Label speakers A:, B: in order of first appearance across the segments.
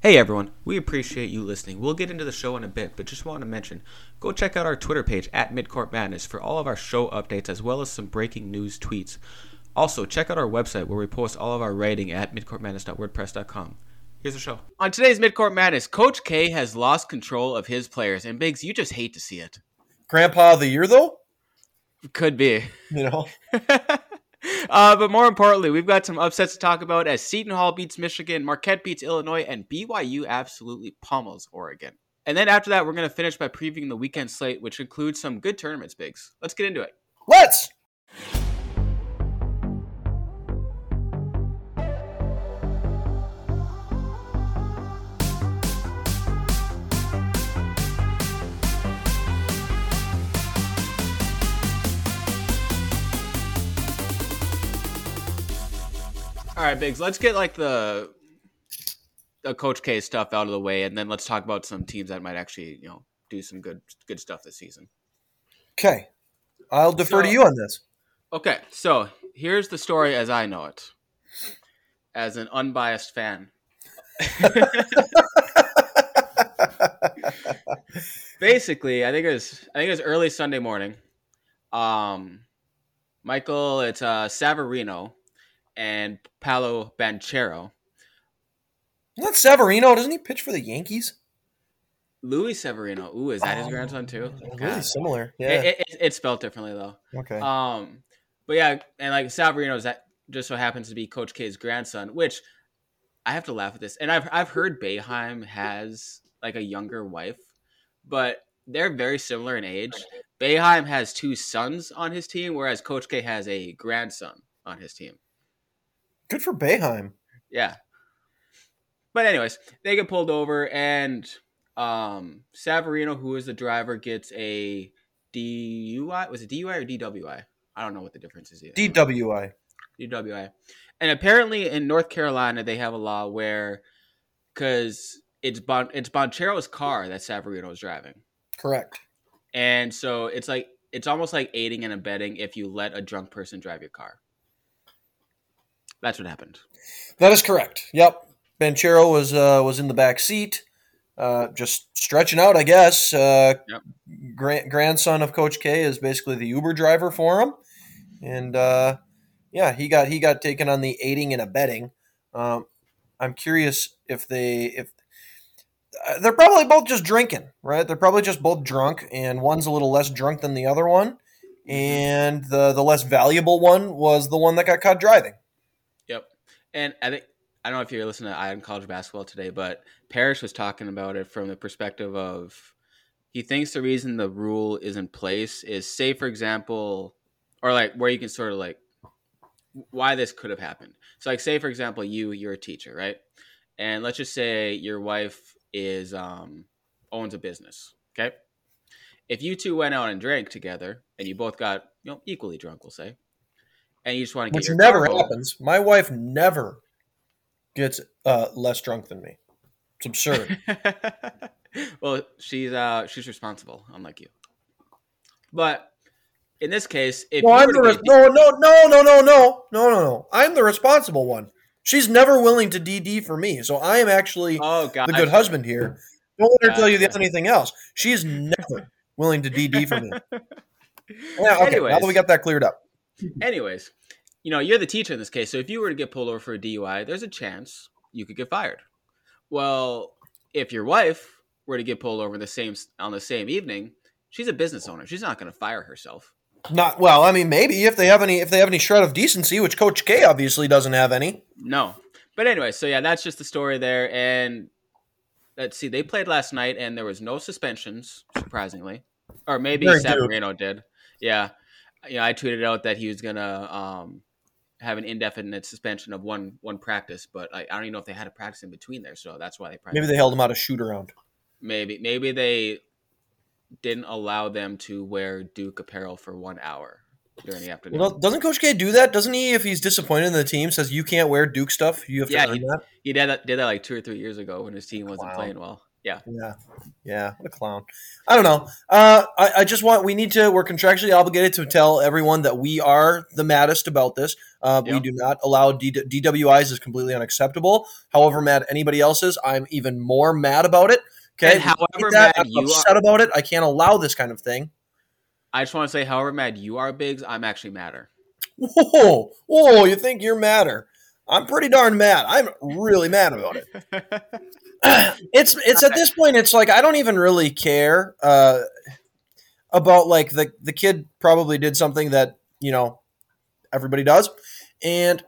A: Hey everyone, we appreciate you listening. We'll get into the show in a bit, but just want to mention go check out our Twitter page at Midcourt Madness for all of our show updates as well as some breaking news tweets. Also, check out our website where we post all of our writing at midcourtmadness.wordpress.com. Here's the show. On today's Midcourt Madness, Coach K has lost control of his players, and Biggs, you just hate to see it.
B: Grandpa of the year, though?
A: Could be.
B: You know?
A: Uh, but more importantly, we've got some upsets to talk about as Seton Hall beats Michigan, Marquette beats Illinois, and BYU absolutely pummels Oregon. And then after that, we're going to finish by previewing the weekend slate, which includes some good tournaments, Biggs. Let's get into it.
B: Let's!
A: All right, Biggs. Let's get like the the Coach K stuff out of the way, and then let's talk about some teams that might actually, you know, do some good good stuff this season.
B: Okay. I'll defer
A: So-
B: to you on this.
A: Okay, so here's the story as I know it, as an unbiased fan. Basically, I think it was I think it was early Sunday morning. Um, Michael, it's uh, Savarino and Paolo Banchero.
B: Not Severino. Doesn't he pitch for the Yankees?
A: Louis Severino. Ooh, is that his
B: Oh,
A: grandson too?
B: Really similar. Yeah.
A: It, it, it's spelled differently though.
B: okay.
A: Um, but yeah, and like Savarino that just so happens to be Coach K's grandson, which I have to laugh at this. And I've I've heard Boeheim has like a younger wife, but they're very similar in age. Boeheim has two sons on his team, whereas Coach K has a grandson on his team.
B: Good for Boeheim.
A: Yeah. But anyways, they get pulled over and um Savarino, who is the driver, gets a DUI. Was it DUI or DWI? I don't know what the difference is yet.
B: DWI.
A: DWI. And apparently in North Carolina they have a law where because it's bon it's Banchero's car that Savarino is driving.
B: Correct.
A: And so it's like it's almost like aiding and abetting if you let a drunk person drive your car. That's what happened.
B: That is correct. Yep. Banchero was uh, was in the back seat, uh, just stretching out, I guess. Uh,
A: Yep.
B: grand, grandson of Coach K is basically the Uber driver for him, and uh, yeah, he got he got taken on the aiding and abetting. Um, I'm curious if they if uh, they're probably both just drinking, right? They're probably just both drunk, and one's a little less drunk than the other one, and the the less valuable one was the one that got caught driving.
A: And I think I don't know if you're listening to Eye on College Basketball today, but Parrish was talking about it from the perspective of he thinks the reason the rule is in place is say for example or like where you can sort of like why this could have happened. So like say for example you you're a teacher, right? And let's just say your wife is um owns a business, okay? If you two went out and drank together and you both got, you know, equally drunk, we'll say, and you just want to get
B: Which never happens. My wife never gets uh, less drunk than me. It's absurd.
A: well, she's uh she's responsible, unlike you. But in this case, if
B: no, I'm the res- no, no, no, no, no, no, no, no, no. I'm the responsible one. She's never willing to DD for me, so I am actually
A: oh god,
B: the good husband here. Don't let her tell you
A: Gotcha.
B: anything else. She is never willing to DD for me. Yeah, okay.
A: Anyways.
B: Now that we got that cleared up,
A: Anyways, you know you're the teacher in this case, so if you were to get pulled over for a DUI, there's a chance you could get fired. Well, if your wife were to get pulled over the same on the same evening, she's a business owner. She's not going to fire herself.
B: not well. I mean, maybe if they have any, if they have any shred of decency, which Coach K obviously doesn't have any.
A: No. But anyway, so yeah, that's just the story there. And let's see, they played last night and there was no suspensions, surprisingly. Or maybe. Savarino did. Yeah. Yeah, I tweeted out that he was gonna um have an indefinite suspension of one one practice, but I, I don't even know if they had a practice in between there, so that's why they probably
B: Maybe they held him out a shoot around.
A: maybe maybe they didn't allow them to wear Duke apparel for one hour during the afternoon.
B: Well, doesn't Coach K do that? Doesn't he? If he's disappointed in the team, says you can't wear Duke stuff. You have to
A: Yeah,
B: earn that.
A: He did that, did that like two or three years ago when his team wasn't
B: Wow.
A: playing well. Yeah.
B: Yeah. Yeah. What a clown. I don't know. Uh, I, I just want, we need to, we're contractually obligated to tell everyone that we are the maddest about this. Uh, We do not allow D- DWIs is completely unacceptable. However mad anybody else is, I'm even more mad about it. Okay.
A: And however mad
B: I'm
A: you are,
B: upset about it. I can't allow this kind of thing.
A: I just want to say, however mad you are, Biggs, I'm actually madder.
B: Whoa, whoa! You think you're madder? I'm pretty darn mad. I'm really mad about it. it's it's at this point. It's like I don't even really care uh, about like the the kid probably did something that you know everybody does, and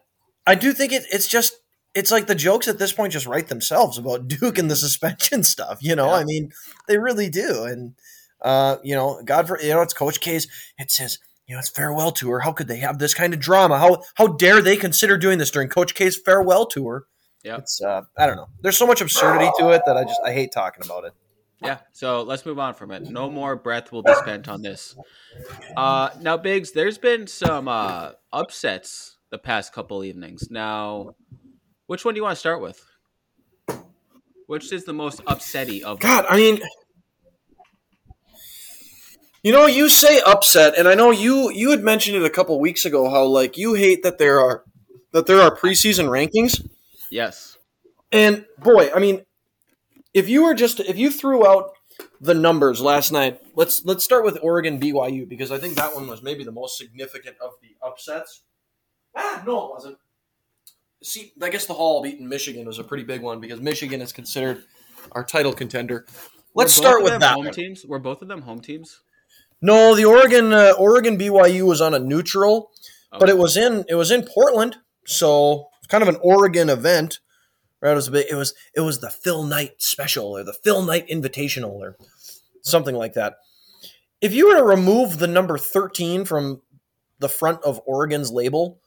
B: I do think it, it's just it's like the jokes at this point just write themselves about Duke and the suspension stuff. You know,
A: Yeah.
B: I mean they really do, and uh, you know, God for you know, it's Coach K's. It says. You know, it's farewell tour. How could they have this kind of drama? How how dare they consider doing this during Coach K's farewell tour?
A: Yep.
B: It's uh, I don't know. There's so much absurdity to it that I just I hate talking about it.
A: Yeah, so let's move on from it. No more breath will be spent on this. Uh, now, Biggs, there's been some uh, upsets the past couple evenings. Now, which one do you want to start with? Which is the most upsetty of?
B: God, I mean, you know, you say upset, and I know you you had mentioned it a couple weeks ago how like you hate that there are that there are preseason rankings,
A: Yes.
B: and boy, I mean, if you were just if you threw out the numbers last night, let's let's start with Oregon BYU because I think that one was maybe the most significant of the upsets. Ah, no, it wasn't. See, I guess the Hall beating Michigan was a pretty big one because Michigan is considered our title contender. Let's start with
A: them
B: that.
A: Home
B: one.
A: teams. Were both of them home teams?
B: No, the Oregon uh, Oregon BYU was on a neutral, but it was in it was in Portland, so it's kind of an Oregon event. Right? It was a bit, it was it was the Phil Knight special or the Phil Knight Invitational or something like that. If you were to remove the number thirteen from the front of Oregon's label,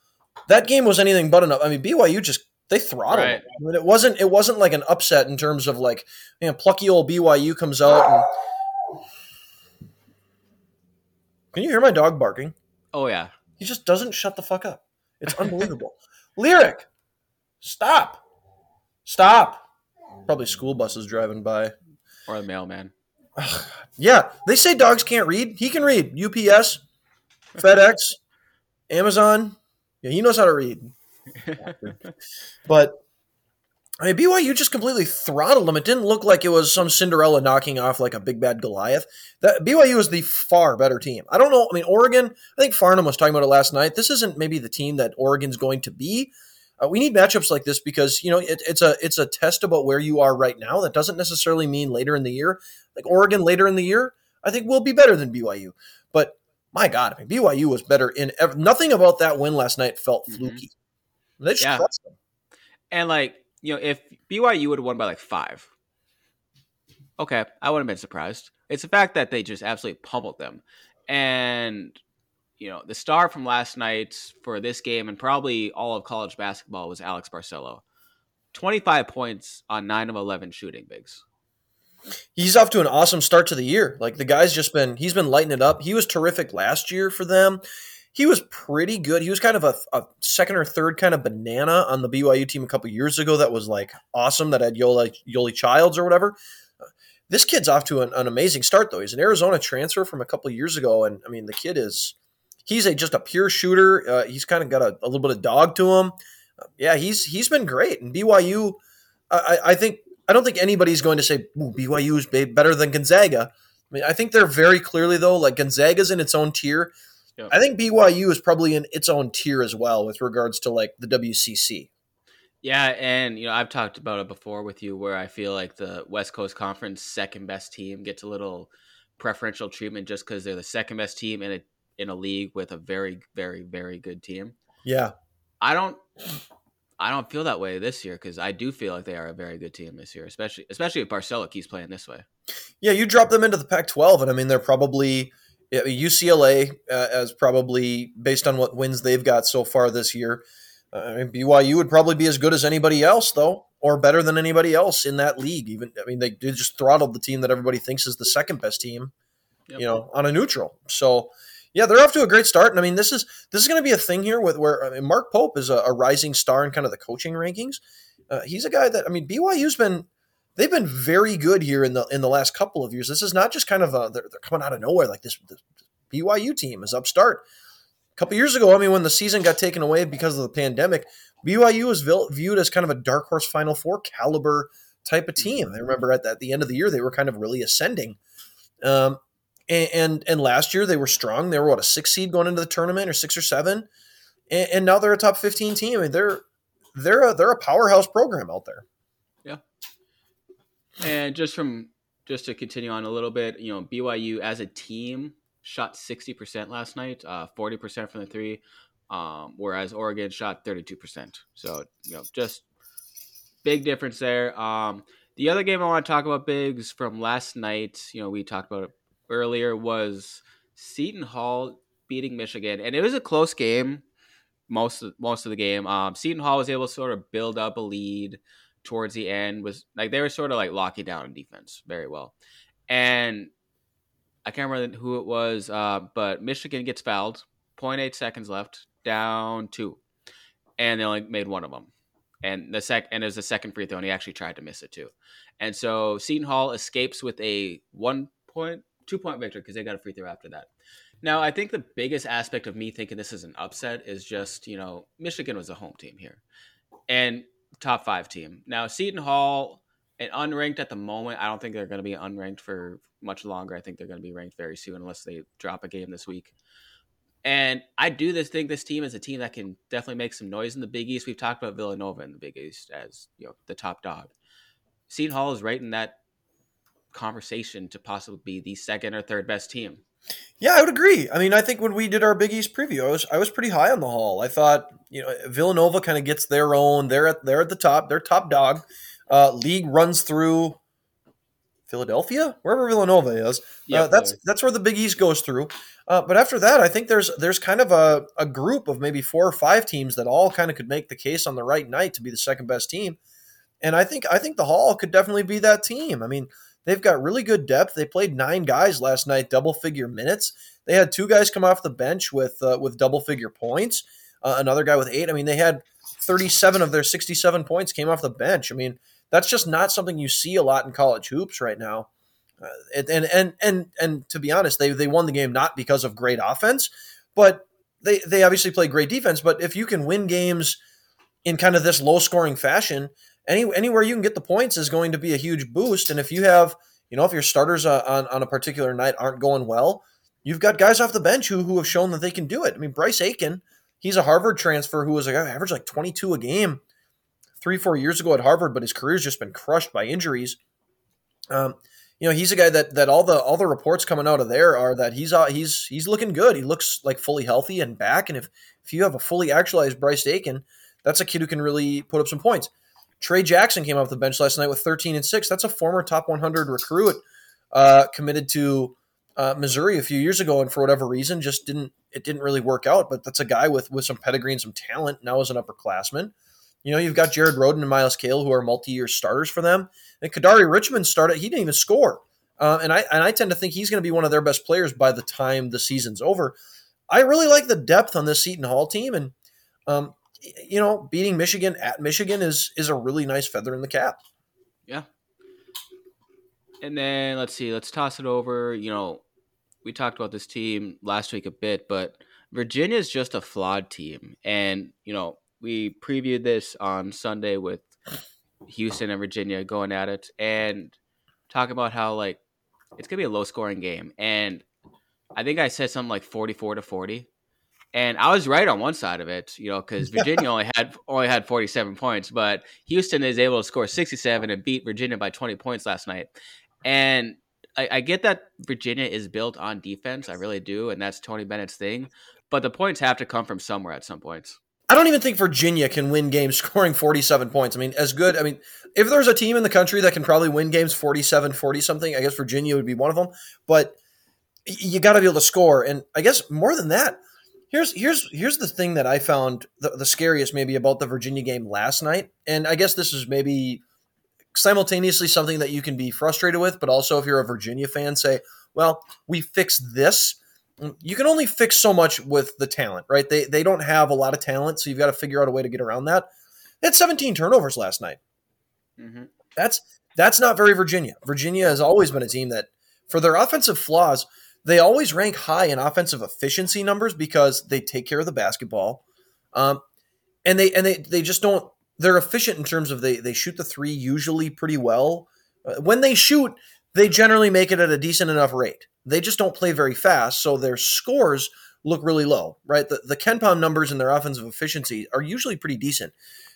B: that game was anything but enough. I mean, BYU just they throttled.
A: Right.
B: it. I mean, it wasn't it wasn't like an upset in terms of like you know, plucky old BYU comes out and. Can you hear my dog barking?
A: Oh yeah.
B: He just doesn't shut the fuck up. It's unbelievable. Lyric, stop, stop. Probably school buses driving by.
A: Or the mailman.
B: Yeah, they say dogs can't read. He can read. UPS, FedEx, Amazon. Yeah, he knows how to read. But I mean, BYU just completely throttled them. It didn't look like it was some Cinderella knocking off like a big bad Goliath. That BYU is the far better team. I don't know. I mean, Oregon. I think Farnham was talking about it last night. This isn't maybe the team that Oregon's going to be. Uh, we need matchups like this because you know it, it's a it's a test about where you are right now. That doesn't necessarily mean later in the year. Like Oregon later in the year, I think will be better than BYU. But my God, I mean, BYU was better in ev- nothing about that win last night felt
A: Mhm.
B: fluky. They just
A: Yeah.
B: crushed them.
A: And like, you know, if BYU would have won by like five, okay, I wouldn't have been surprised. It's the fact that they just absolutely pummeled them. And, you know, the star from last night for this game and probably all of college basketball was Alex Barcelo. 25 points on 9 of 11 shooting Biggs.
B: He's off to an awesome start to the year. Like the guy's just been he's been lighting it up. He was terrific last year for them. He was pretty good. He was kind of a, a second or third kind of banana on the BYU team a couple years ago. That was like awesome. That had Yoeli, Yoeli Childs or whatever. This kid's off to an, an amazing start though. He's an Arizona transfer from a couple years ago, and I mean the kid is he's a just a pure shooter. Uh, he's kind of got a, a little bit of dog to him. Uh, yeah, he's he's been great. And BYU, I, I think I don't think anybody's going to say BYU is better than Gonzaga. I mean, I think they're very clearly though like Gonzaga's in its own tier.
A: Yep.
B: I think BYU is probably in its own tier as well with regards to like the WCC.
A: Yeah, and you know I've talked about it before with you, where I feel like the West Coast Conference second best team gets a little preferential treatment just because they're the second best team and a in a league with a very, very, very good team.
B: Yeah,
A: I don't, I don't feel that way this year because I do feel like they are a very good team this year, especially especially if Barcelo keeps playing this way.
B: yeah. You drop them into the Pac-12, and I mean they're probably UCLA uh, as probably based on what wins they've got so far this year. Uh, I mean BYU would probably be as good as anybody else though, or better than anybody else in that league. Even I mean they did just throttled the team that everybody thinks is the second best team.
A: Yep.
B: you know, on a neutral. So yeah, they're off to a great start. And I mean, this is this is going to be a thing here with where I mean, Mark Pope is a, a rising star in kind of the coaching rankings. Uh, he's a guy that I mean, BYU's been they've been very good here in the in the last couple of years. This is not just kind of a they're, they're coming out of nowhere like this. The BYU team is upstart. A couple years ago, I mean, when the season got taken away because of the pandemic, BYU was viewed as kind of a dark horse Final Four caliber type of team. I remember at the, at the end of the year they were kind of really ascending. Um, and, and, and last year they were strong. They were what a six seed going into the tournament or six or seven, and, and now they're a top fifteen team. I mean, they're they're a, they're a powerhouse program out there.
A: Yeah. And just from just to continue on a little bit, you know, BYU as a team shot sixty percent last night, uh, forty percent from the three, um, whereas Oregon shot thirty two percent. So you know, just big difference there. Um, the other game I want to talk about, Biggs, from last night, you know, we talked about it earlier, was Seton Hall beating Michigan, and it was a close game most of, most of the game. Um, Seton Hall was able to sort of build up a lead towards the end. Was like they were sort of like locking down in defense very well, and I can't remember who it was, uh, but Michigan gets fouled. 0.8 seconds left, down two, and they only made one of them and the sec and it was the second free throw, and he actually tried to miss it too. And so Seton Hall escapes with a one point, two point victory because they got a free throw after that. Now, I think the biggest aspect of me thinking this is an upset is just you know Michigan was a home team here, and top five team. Now Seton Hall, and unranked at the moment, I don't think they're going to be unranked for much longer. I think they're going to be ranked very soon unless they drop a game this week. And I do this think this team is a team that can definitely make some noise in the Big East. We've talked about Villanova in the Big East as you know the top dog. Seton Hall is right in that conversation to possibly be the second or third best team.
B: Yeah, I would agree. I mean, I think when we did our Big East preview, I was I was pretty high on the Hall. I thought you know Villanova kind of gets their own. They're at they're at the top. They're top dog. Uh, league runs through Philadelphia, wherever Villanova is. Yep, uh, that's that's where the Big East goes through. Uh, but after that, I think there's there's kind of a, a group of maybe four or five teams that all kind of could make the case on the right night to be the second best team. And I think I think the Hall could definitely be that team. I mean, they've got really good depth. They played nine guys last night, double figure minutes. They had two guys come off the bench with uh, with double figure points. Uh, another guy with eight. I mean, they had 37 of their 67 points came off the bench. I mean, that's just not something you see a lot in college hoops right now. Uh, and and and and to be honest, they they won the game not because of great offense, but they they obviously play great defense. But if you can win games in kind of this low scoring fashion, any anywhere you can get the points is going to be a huge boost. And if you have you know if your starters on on a particular night aren't going well, you've got guys off the bench who who have shown that they can do it. I mean, Bryce Aiken, he's a Harvard transfer who was like average like twenty two a game three four years ago at Harvard, but his career's just been crushed by injuries. Um, you know, he's a guy that that all the all the reports coming out of there are that he's uh, he's he's looking good. He looks like fully healthy and back. And if if you have a fully actualized Bryce Aiken, that's a kid who can really put up some points. Tray Jackson came off the bench last night with 13 and six. That's a former top 100 recruit, uh, committed to uh, Missouri a few years ago, and for whatever reason, just didn't it didn't really work out. But that's a guy with with some pedigree and some talent. Now as an upperclassman. You know, you've got Jared Rhoden and Myles Cale who are multi-year starters for them. And Kadary Richmond started; he didn't even score. Uh, and I and I tend to think he's going to be one of their best players by the time the season's over. I really like the depth on this Seton Hall team, and um, you know, beating Michigan at Michigan is is a really nice feather in the cap.
A: Yeah. And then let's see, let's toss it over. You know, we talked about this team last week a bit, but Virginia is just a flawed team, and you know, we previewed this on Sunday with Houston and Virginia going at it and talk about how like it's gonna be a low scoring game. And I think I said something like forty four to forty. And I was right on one side of it, you know, because Virginia only had only had 47 points, but Houston is able to score 67 and beat Virginia by 20 points last night. And I, I, get that Virginia is built on defense, I really do, and that's Tony Bennett's thing. But the points have to come from somewhere at some points.
B: I don't even think Virginia can win games scoring 47 points. I mean, as good, I mean, if there's a team in the country that can probably win games 47, 40 something, I guess Virginia would be one of them. But you got to be able to score. And I guess more than that, here's here's here's the thing that I found the, the scariest maybe about the Virginia game last night. And I guess this is maybe simultaneously something that you can be frustrated with, but also if you're a Virginia fan, say, well, we fixed this you can only fix so much with the talent, right? They they don't have a lot of talent, so you've got to figure out a way to get around that. They had 17 turnovers last night. Mm-hmm. That's That's not very Virginia. Virginia has always been a team that, for their offensive flaws, they always rank high in offensive efficiency numbers because they take care of the basketball, um, and they and they they just don't. They're efficient in terms of they they shoot the three usually pretty well. Uh, when they shoot, they generally make it at a decent enough rate. They just don't play very fast, so their scores look really low. Right, the the KenPom numbers and their offensive efficiency are usually pretty decent.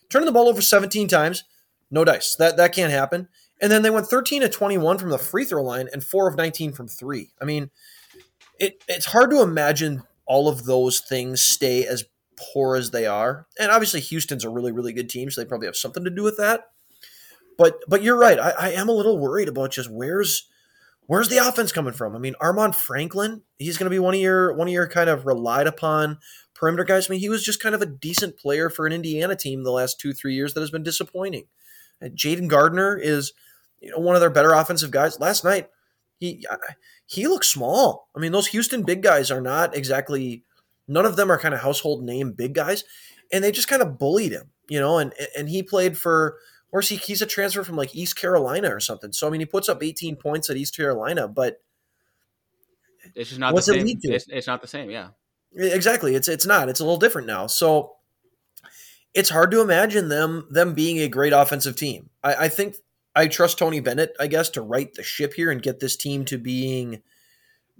B: Turning the ball over 17 times, no dice. That that can't happen. And then they went 13 to 21 from the free throw line and 4 of 19 from 3. I mean, it, it's hard to imagine all of those things stay as poor as they are. And obviously, Houston's a really, really good team, so they probably have something to do with that. But but you're right. I, I am a little worried about just where's where's the offense coming from. I mean, Armaan Franklin, he's going to be one of your one of your kind of relied upon perimeter guys. I mean, he was just kind of a decent player for an Indiana team the last two three years that has been disappointing. Jayden Gardner is you know one of their better offensive guys. Last night, he he looks small. I mean, those Houston big guys are not exactly. None of them are kind of household name big guys, and they just kind of bullied him, you know. And and he played for. Where's he? He's a transfer from like East Carolina or something. So I mean, he puts up 18 points at East Carolina, but
A: it's just not the same. It it's, it's not the same. Yeah,
B: exactly. It's it's not. It's a little different now. So it's hard to imagine them them being a great offensive team. I, I think I trust Tony Bennett, I guess, to right the ship here and get this team to being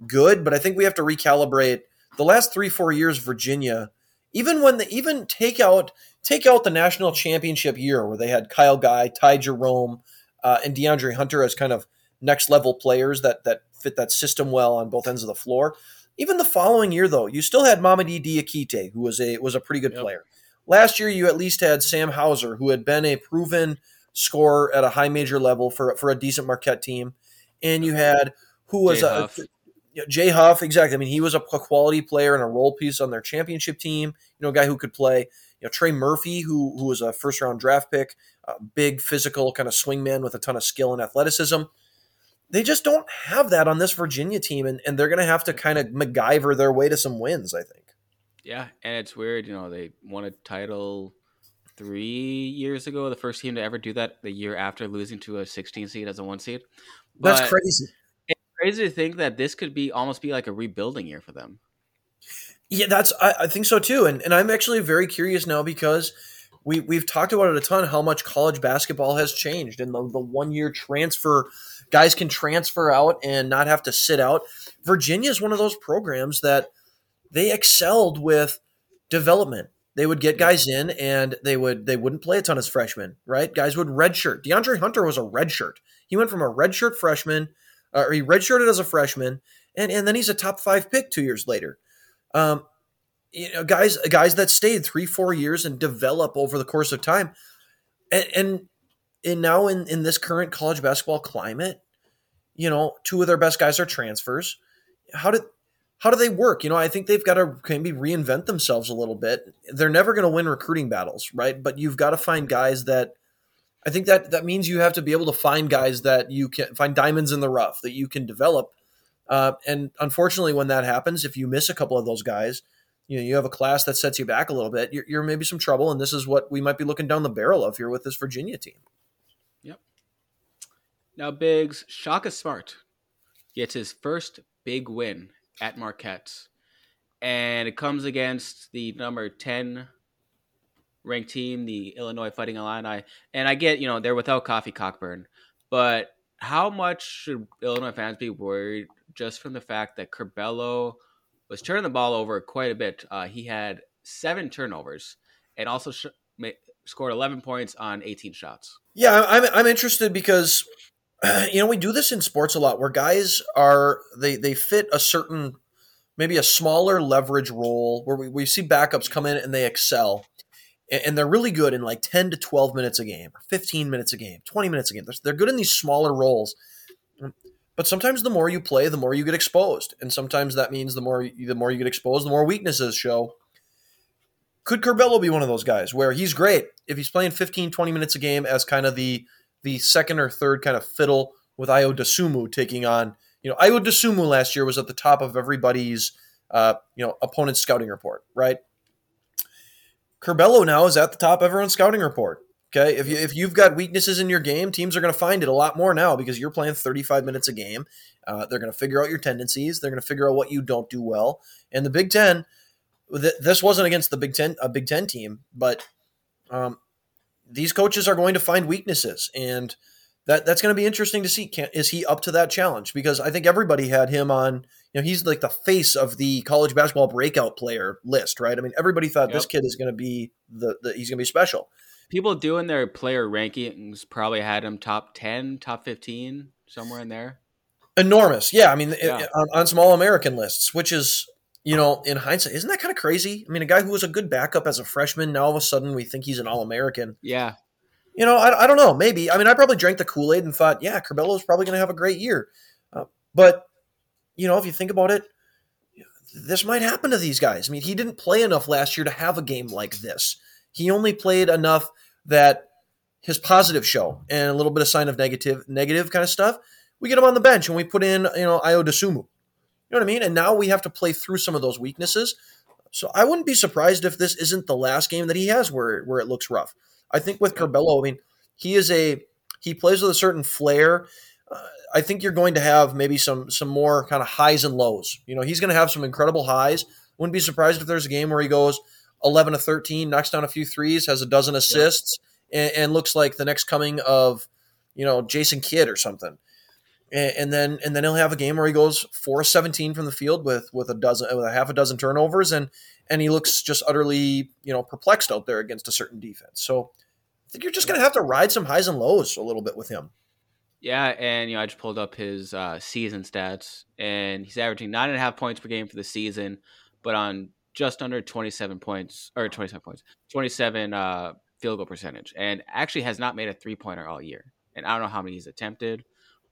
B: good. But I think we have to recalibrate the last three, four years, Virginia, even when the even take out take out the national championship year where they had Kyle Guy, Ty Jerome, uh, and DeAndre Hunter as kind of next level players that that fit that system well on both ends of the floor. Even the following year, though, you still had Mamadi Diakite, who was a was a pretty good yep. player. Last year, you at least had Sam Hauser, who had been a proven score at a high major level for for a decent Marquette team, and you had who was Jay a, Huff. Jay Huff, exactly. I mean, he was a quality player and a role piece on their championship team. You know, a guy who could play. You know, Trey Murphy, who who was a first round draft pick, a big physical kind of swingman with a ton of skill and athleticism. They just don't have that on this Virginia team, and, and they're going to have to kind of MacGyver their way to some wins. I think.
A: Yeah, and it's weird. You know, they won a title three years ago, the first team to ever do that the year after losing to a 16 seed as a one seed.
B: But That's crazy.
A: It's crazy to think that this could be almost be like a rebuilding year for them.
B: Yeah, that's I, I think so too. And and I'm actually very curious now because we we've talked about it a ton how much college basketball has changed and the, the one year transfer guys can transfer out and not have to sit out. Virginia is one of those programs that they excelled with development they would get guys in and they would they wouldn't play a ton as freshmen, right? Guys would redshirt. DeAndre Hunter was a redshirt. He went from a redshirt freshman, uh, or he redshirted as a freshman, and and then he's a top five pick two years later. Um, you know, guys guys that stayed three four years and develop over the course of time, and and, and now in in this current college basketball climate, you know, two of their best guys are transfers. How did how do they work? You know, I think they've got to maybe reinvent themselves a little bit. They're never going to win recruiting battles, right? But you've got to find guys that I think that that means you have to be able to find guys that you can find diamonds in the rough that you can develop. Uh, and unfortunately, when that happens, if you miss a couple of those guys, you know you have a class that sets you back a little bit. You're, you're maybe some trouble, and this is what we might be looking down the barrel of here with this Virginia team.
A: Yep. Now, Biggs Shaka Smart gets his first big win at Marquette, and it comes against the number ten ranked team, the Illinois Fighting Illini. And I get, you know, they're without Kofi Cockburn, but how much should Illinois fans be worried just from the fact that Curbelo was turning the ball over quite a bit? Uh, he had seven turnovers and also sh- scored 11 points on 18 shots.
B: Yeah, I'm, I'm interested because you know, we do this in sports a lot where guys are they they fit a certain maybe a smaller leverage role where we, we see backups come in and they excel and they're really good in like 10 to 12 minutes a game 15 minutes a game 20 minutes a game. They're, good in these smaller roles but sometimes the more you play the more you get exposed and sometimes that means the more the more you get exposed the more weaknesses show. Could Curbelo be one of those guys where he's great if he's playing 15 20 minutes a game as kind of the the second or third kind of fiddle with Ayo Dosunmu taking on, you know, Ayo Dosunmu last year was at the top of everybody's, uh, you know, opponent's scouting report, right? Curbelo now is at the top of everyone's scouting report. Okay, if you if you've got weaknesses in your game, teams are going to find it a lot more now because you're playing 35 minutes a game. Uh, they're going to figure out your tendencies. They're going to figure out what you don't do well. And the Big Ten, this wasn't against the Big Ten a Big Ten team, but um, these coaches are going to find weaknesses, and that that's going to be interesting to see. Can, is he up to that challenge? Because I think everybody had him on. You know, he's like the face of the college basketball breakout player list, right? I mean, everybody thought yep. this kid is going to be the, the he's going to be special
A: people doing their player rankings probably had him top 10, top 15, somewhere in there.
B: Enormous. Yeah. I mean, yeah. It, on, on some All American lists, which is, you know, in hindsight, isn't that kind of crazy? I mean, a guy who was a good backup as a freshman, now all of a sudden we think he's an All American.
A: Yeah.
B: You know, I, I don't know. Maybe. I mean, I probably drank the Kool Aid and thought, yeah, is probably going to have a great year. Uh, but, you know, if you think about it, this might happen to these guys. I mean, he didn't play enough last year to have a game like this. He only played enough that his positive show and a little bit of sign of negative negative kind of stuff. We get him on the bench and we put in you know Ayo Dosunmu. You know what I mean? And now we have to play through some of those weaknesses. So I wouldn't be surprised if this isn't the last game that he has where where it looks rough. I think with Curbelo, I mean, he is a he plays with a certain flair. Uh, I think you're going to have maybe some some more kind of highs and lows. You know, he's going to have some incredible highs. Wouldn't be surprised if there's a game where he goes 11 to 13, knocks down a few threes, has a dozen assists, yeah. and, and, looks like the next coming of, you know, Jason Kidd or something. And, and, then and then he'll have a game where he goes four seventeen from the field with with a dozen with a half a dozen turnovers and and he looks just utterly you know perplexed out there against a certain defense. So I think you're just going to have to ride some highs and lows a little bit with him.
A: Yeah, and you know I just pulled up his uh, season stats, and he's averaging nine and a half points per game for the season, but on just under 27 points or 27 points, 27 uh, field goal percentage, and actually has not made a three pointer all year. And I don't know how many he's attempted,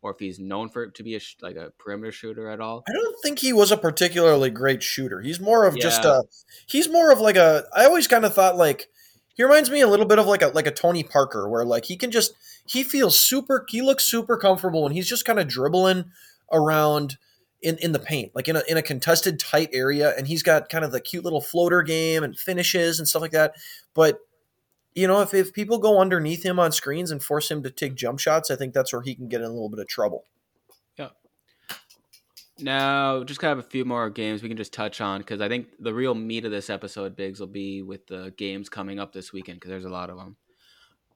A: or if he's known for it to be a like a perimeter shooter at all.
B: I don't think he was a particularly great shooter. He's more of yeah. just a. He's more of like a. I always kind of thought like he reminds me a little bit of like a like a Tony Parker, where like he can just he feels super. He looks super comfortable, and he's just kind of dribbling around in, in the paint, like in a, in a contested tight area. And he's got kind of the cute little floater game and finishes and stuff like that. But, you know, if, if people go underneath him on screens and force him to take jump shots, I think that's where he can get in a little bit of trouble.
A: Yeah. Now, just kind of a few more games we can just touch on because I think the real meat of this episode, Biggs, will be with the games coming up this weekend because there's a lot of them.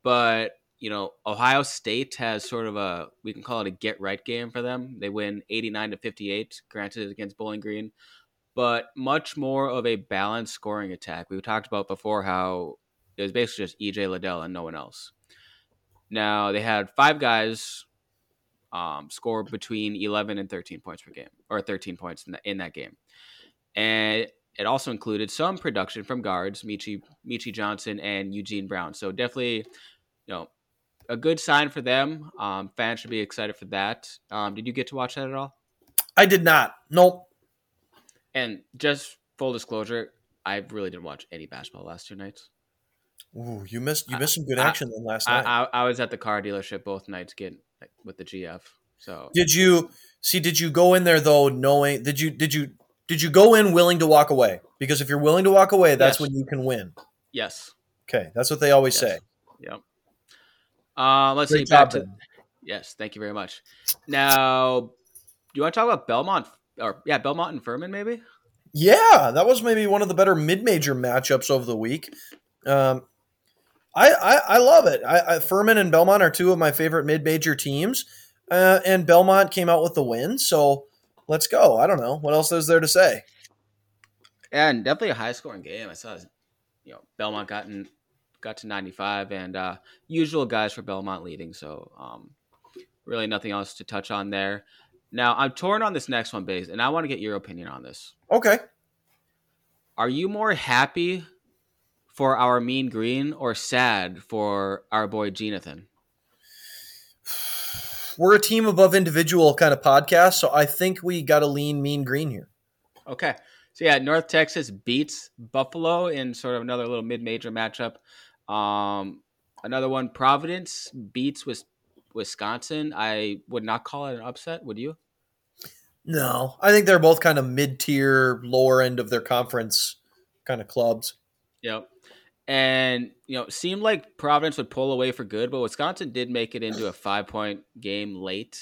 A: But you know, Ohio State has sort of a we can call it a get right game for them. They win 89 to 58, granted against Bowling Green, but much more of a balanced scoring attack. We talked about before how it was basically just EJ Liddell and no one else. Now they had five guys um, score between 11 and 13 points per game, or 13 points in, the, in that game, and it also included some production from guards Meechie Meechie Johnson and Eugene Brown. So definitely, you know, a good sign for them. Um, fans should be excited for that. Um, did you get to watch that at all?
B: I did not. Nope.
A: And just full disclosure, I really didn't watch any basketball last two nights.
B: Ooh, you missed you missed some good action I, then last
A: I,
B: night.
A: I, I, was at the car dealership both nights getting like, with the GF. So
B: did you see? Did you go in there though, knowing? Did you did you did you go in willing to walk away? Because if you're willing to walk away, that's yes. when you can win.
A: Yes.
B: Okay, that's what they always yes. say.
A: Yep. Uh, let's Great see. Back to, yes, thank you very much. Now, do you want to talk about Belmont or yeah, Belmont and Furman maybe?
B: Yeah, that was maybe one of the better mid-major matchups of the week. Um, I, I, I love it. I, I, Furman and Belmont are two of my favorite mid-major teams, uh, and Belmont came out with the win. So let's go. I don't know what else is there to say.
A: And definitely a high-scoring game. I saw, you know, Belmont got in got to 95, and uh, usual guys for Belmont leading. So um, really nothing else to touch on there. Now I'm torn on this next one, base, and I want to get your opinion on this.
B: Okay.
A: Are you more happy for our mean green or sad for our boy Jonathan?
B: We're a team above individual kind of podcast, so I think we got to lean mean green here.
A: Okay. So yeah, North Texas beats Buffalo in sort of another little mid-major matchup. Um, another one, Providence beats Wisconsin. I would not call it an upset. Would you?
B: No, I think they're both kind of mid-tier, lower end of their conference kind of clubs.
A: Yep. And you know, seemed like Providence would pull away for good, but Wisconsin did make it into a five point game late.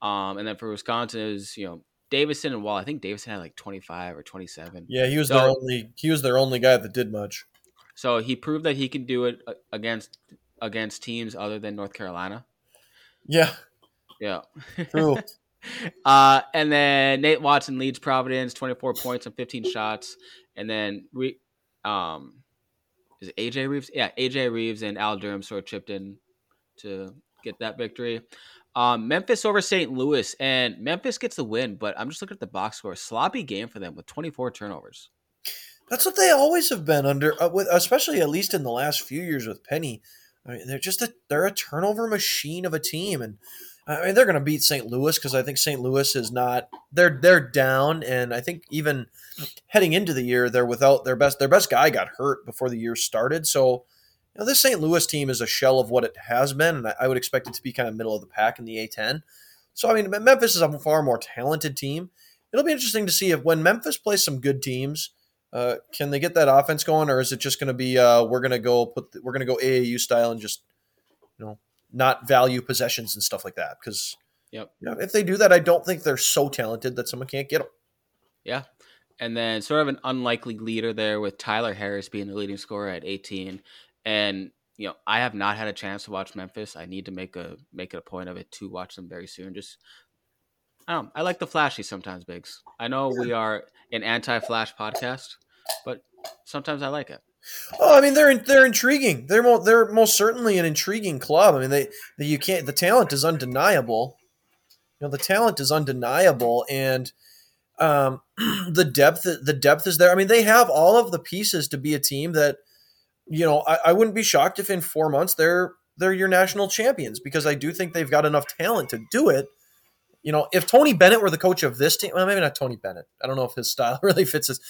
A: Um, and then for Wisconsin, it was you know Davison and Wahl. I think Davison had like twenty five or twenty seven.
B: Yeah, he was
A: So-
B: their only. He was their only guy that did much.
A: So he proved that he can do it uh, against against teams other than North Carolina.
B: Yeah,
A: Yeah.
B: true.
A: Uh, and then Nate Watson leads Providence, 24 points and 15 shots. And then Re- um, is it AJ Reeves? Yeah, AJ Reeves and Al Durham sort of chipped in to get that victory. Um, Memphis over St. Louis, and Memphis gets the win, but I'm just looking at the box score. Sloppy game for them with 24 turnovers.
B: That's what they always have been under, uh, with especially at least in the last few years with Penny. I mean, they're just a they're a turnover machine of a team, and I mean they're going to beat St. Louis because I think St. Louis is not they're they're down, and I think even heading into the year they're without their best their best guy got hurt before the year started, so. You know, this St. Louis team is a shell of what it has been, and I- would expect it to be kind of middle of the pack in the A10. So, I mean, Memphis is a far more talented team. It'll be interesting to see if when Memphis plays some good teams, uh, can they get that offense going, or is it just going to be uh, we're going to go put the, we're going to go AAU style and just you know not value possessions and stuff like that? Because
A: Yep.
B: you know, if they do that, I don't think they're so talented that someone can't get them.
A: Yeah. And then sort of an unlikely leader there with Tyler Harris being the leading scorer at 18. And you know, I have not had a chance to watch Memphis. I need to make a make it a point of it to watch them very soon. Just I don't know, I like the flashy sometimes, Biggs. I know we are an anti-flash podcast, but sometimes I like it.
B: Oh, I mean they're they're intriguing. They're mo- they're most certainly an intriguing club. I mean they, they you can't the talent is undeniable. You know the talent is undeniable, and um, the depth the depth is there. I mean they have all of the pieces to be a team that you know I, I wouldn't be shocked if in four months they're they're your national champions because I do think they've got enough talent to do it. You know, if Tony Bennett were the coach of this team, well, maybe not Tony Bennett. I don't know if his style really fits this.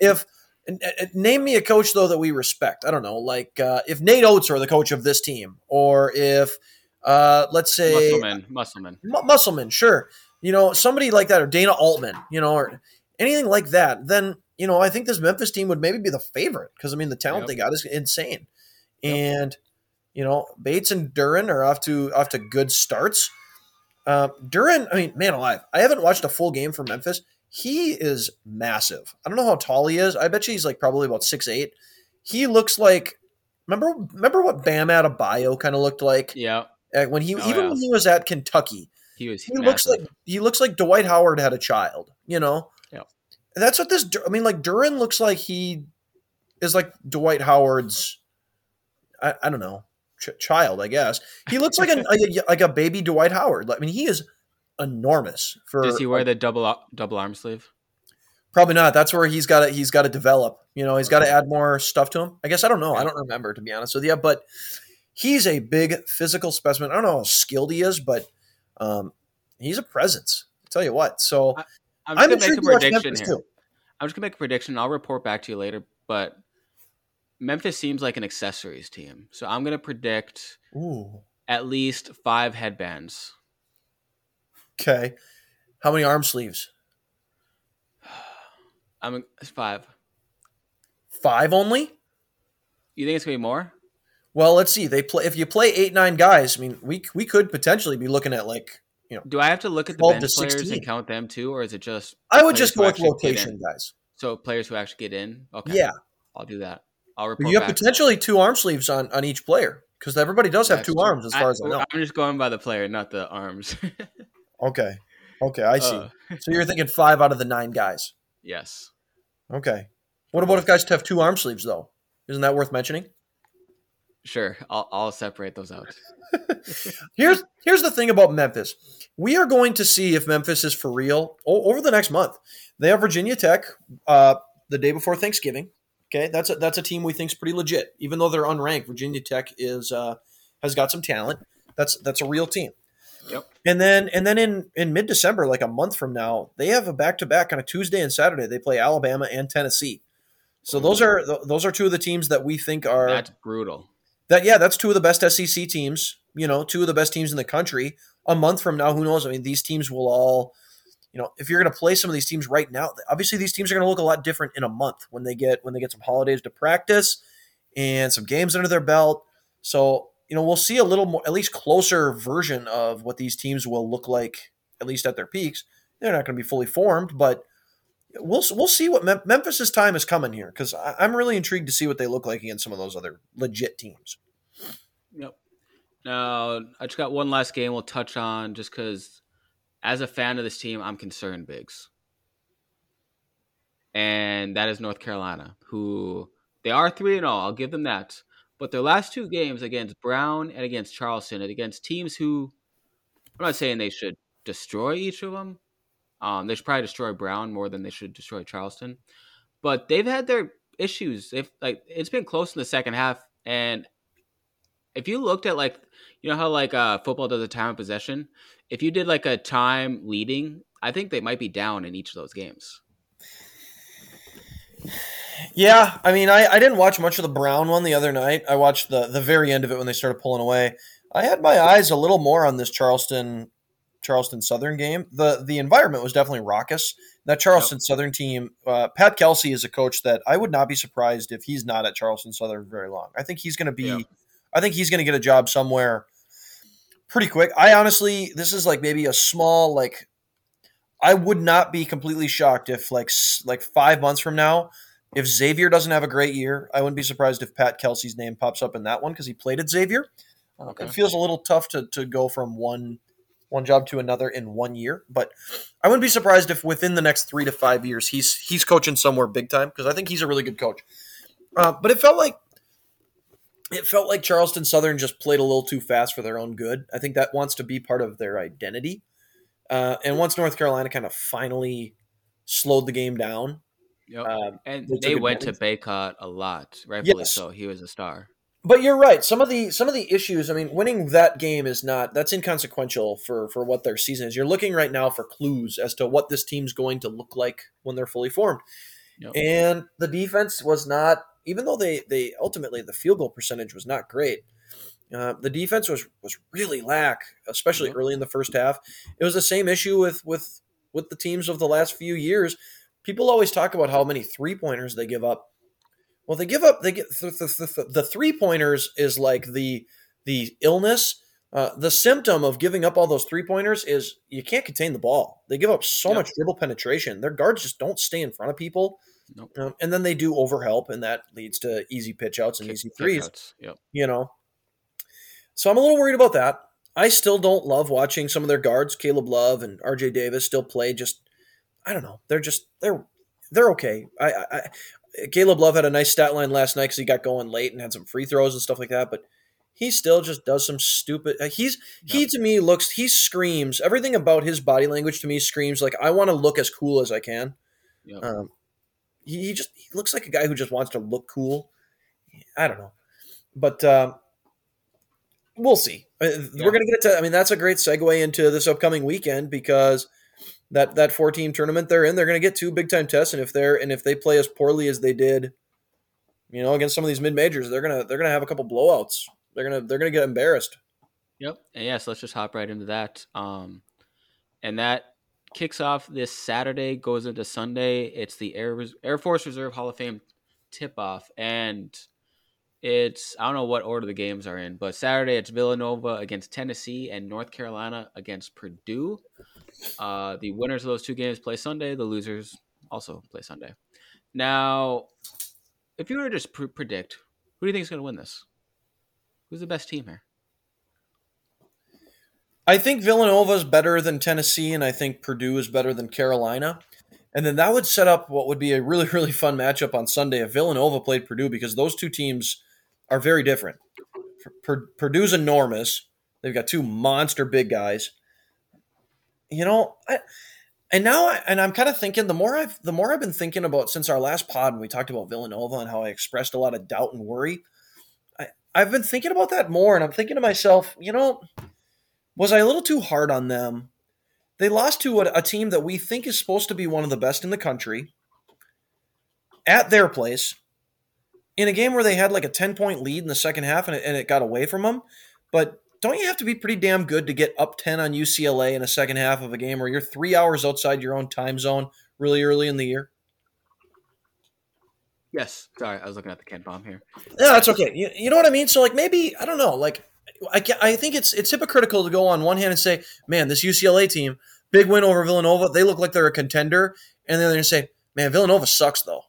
B: If and- and name me a coach though that we respect. I don't know, like uh, if Nate Oats were the coach of this team, or if uh, let's say
A: Muscleman, Muscleman.
B: Mu- Musselman, sure, you know somebody like that, or Dana Altman, you know, or anything like that. Then you know I think this Memphis team would maybe be the favorite because I mean the talent
A: Yep.
B: they got is insane,
A: Yep.
B: and you know Bates and Duren are off to off to good starts. Uh, Duren, I mean, man alive, I haven't watched a full game for Memphis. He is massive. I don't know how tall he is. I bet you he's like probably about six eight. He looks like remember remember what Bam Adebayo kind of looked like
A: Yeah,
B: uh, when he
A: Oh,
B: even
A: yeah.
B: when he was at Kentucky.
A: he was.
B: He looks like he looks like Dwight Howard had a child. You know.
A: Yep.
B: And that's what this. I mean, like Duren looks like he is like Dwight Howard's. I, I don't know, ch- child. I guess he looks like a, a- like a baby Dwight Howard. I mean, he is enormous for.
A: Does he wear the double double arm sleeve?
B: Probably not. That's where he's got to he's got to develop. You know, he's got to add more stuff to him. I guess I don't know. I don't remember to be honest with you, but he's a big physical specimen. I don't know how skilled he is, but um, he's a presence. I tell you what. So
A: I'm
B: I'm
A: just gonna make a
B: intrigued to watch
A: prediction here.
B: too.
A: I'm just gonna make a prediction. I'll report back to you later. But Memphis seems like an accessories team, so I'm gonna predict
B: Ooh.
A: at least five headbands.
B: Okay. How many arm sleeves?
A: I'm five.
B: Five only?
A: You think it's gonna be more?
B: Well, let's see. They play if you play eight nine guys. I mean, we we could potentially be looking at like you know.
A: Do I have to look at the
B: 12
A: bench players
B: 16.
A: and count them too, or is it just
B: I would just go with
A: actually get
B: rotation
A: in.
B: guys.
A: so players who actually get in? Okay,
B: Yeah,
A: I'll do that. I'll report
B: you have potentially two arm sleeves on on each player because everybody does have two arms as far as I know.
A: I'm just going by the player, not the arms.
B: Okay, okay, I see.
A: Uh,
B: so you're thinking five out of the nine guys.
A: yes.
B: Okay. What about if guys have two arm sleeves though? Isn't that worth mentioning?
A: Sure, I'll, I'll separate those out.
B: Here's here's the thing about Memphis. We are going to see if Memphis is for real o- over the next month. They have Virginia Tech uh, the day before Thanksgiving. Okay, that's a, that's a team we think is pretty legit, even though they're unranked. Virginia Tech is uh, has got some talent. That's that's a real team.
A: Yep.
B: And then and then in in mid December, like a month from now, they have a back to back on a Tuesday and Saturday. They play Alabama and Tennessee. So those mm. are those are two of the teams that we think are
A: That's brutal.
B: that yeah, that's two of the best SEC teams. You know, two of the best teams in the country. A month from now, who knows? I mean, these teams will all, you know, if you're going to play some of these teams right now, obviously these teams are going to look a lot different in a month when they get when they get some holidays to practice, and some games under their belt. So, you know, we'll see a little more, at least closer version of what these teams will look like, at least at their peaks. They're not going to be fully formed, but we'll we'll see what Mem- Memphis's time is coming here because I'm really intrigued to see what they look like against some of those other legit teams.
A: Yep. Now I just got one last game we'll touch on just because, as a fan of this team, I'm concerned, Biggs, and that is North Carolina, who they are three and all. I'll give them that. But their last two games against Brown and against Charleston and against teams who I'm not saying they should destroy each of them, um, they should probably destroy Brown more than they should destroy Charleston. But they've had their issues. If like it's been close in the second half, and if you looked at like you know how like uh, football does a time of possession, if you did like a time leading, I think they might be down in each of those games.
B: Yeah, I mean, I, I didn't watch much of the Brown one the other night. I watched the the very end of it when they started pulling away. I had my eyes a little more on this Charleston Charleston Southern game. the The environment was definitely raucous. That Charleston yep. Southern team, uh, Pat Kelsey is a coach that I would not be surprised if he's not at Charleston Southern very long. I think he's going to be. Yep. I think he's going to get a job somewhere pretty quick. I honestly, this is like maybe a small like. I would not be completely shocked if like like five months from now, if Xavier doesn't have a great year, I wouldn't be surprised if Pat Kelsey's name pops up in that one because he played at Xavier. Okay. It feels a little tough to, to go from one one job to another in one year. But I wouldn't be surprised if within the next three to five years he's he's coaching somewhere big time because I think he's a really good coach. Uh, but it felt like it felt like Charleston Southern just played a little too fast for their own good. I think that wants to be part of their identity. Uh, and once North Carolina kind of finally slowed the game down,
A: yep. Um, and they, they went to Bacot a lot, rightfully yes. so. He was a star.
B: But you're right. Some of the some of the issues. I mean, winning that game is not that's inconsequential for for what their season is. You're looking right now for clues as to what this team's going to look like when they're fully formed. Yep. And the defense was not, even though they they ultimately the field goal percentage was not great. Uh, the defense was was really lack, especially yep. early in the first half. It was the same issue with with with the teams of the last few years. People always talk about how many three pointers they give up well, they give up. They get the, the, the, the three pointers is like the the illness. Uh, the symptom of giving up all those three pointers is you can't contain the ball. They give up so yep. much dribble penetration. Their guards just don't stay in front of people. Nope. Um, and then they do overhelp, and that leads to easy pitch outs and Kick, easy threes. Yep. You know. So I'm a little worried about that. I still don't love watching some of their guards, Caleb Love and RJ Davis, still play. Just I don't know. They're just they're they're okay. I, I Caleb Love had a nice stat line last night because he got going late and had some free throws and stuff like that. But he still just does some stupid. Uh, he's he to me looks he screams everything about his body language to me screams like I want to look as cool as I can. Yep. Um, he, he, just he looks like a guy who just wants to look cool. I don't know, but uh, we'll see. Uh, yeah. We're gonna get to. I mean, that's a great segue into this upcoming weekend because that that four team tournament they're in, they're going to get two big time tests, and if they're and if they play as poorly as they did, you know, against some of these mid majors, they're gonna they're gonna have a couple blowouts. They're gonna they're gonna get embarrassed.
A: Yep. And yes, let's just hop right into that. Um, and that kicks off this Saturday, goes into Sunday. It's the Air Air Force Reserve Hall of Fame tip off, and it's I don't know what order the games are in, but Saturday it's Villanova against Tennessee and North Carolina against Purdue. Uh, the winners of those two games play Sunday. The losers also play Sunday. Now, if you were to just predict, who do you think is going to win this? Who's the best team here?
B: I think Villanova is better than Tennessee, and I think Purdue is better than Carolina. And then that would set up what would be a really, really fun matchup on Sunday if Villanova played Purdue, because those two teams are very different. Purdue's enormous. They've got two monster big guys you know, I, and now I, and I'm kind of thinking the more I've the more I've been thinking about since our last pod when we talked about Villanova and how I expressed a lot of doubt and worry. I, I've been thinking about that more, and I'm thinking to myself, you know, was I a little too hard on them? They lost to a, a team that we think is supposed to be one of the best in the country at their place in a game where they had like a 10 point lead in the second half and it, and it got away from them. But don't you have to be pretty damn good to get up 10 on UCLA in a second half of a game where you're three hours outside your own time zone really early in the year?
A: Yes. Sorry, I was looking at the KenPom here.
B: Yeah, that's okay. You, you know what I mean? So like maybe I don't know. Like I I think it's it's hypocritical to go on one hand and say, man, this UCLA team big win over Villanova. They look like they're a contender, and then they're gonna say, man, Villanova sucks though.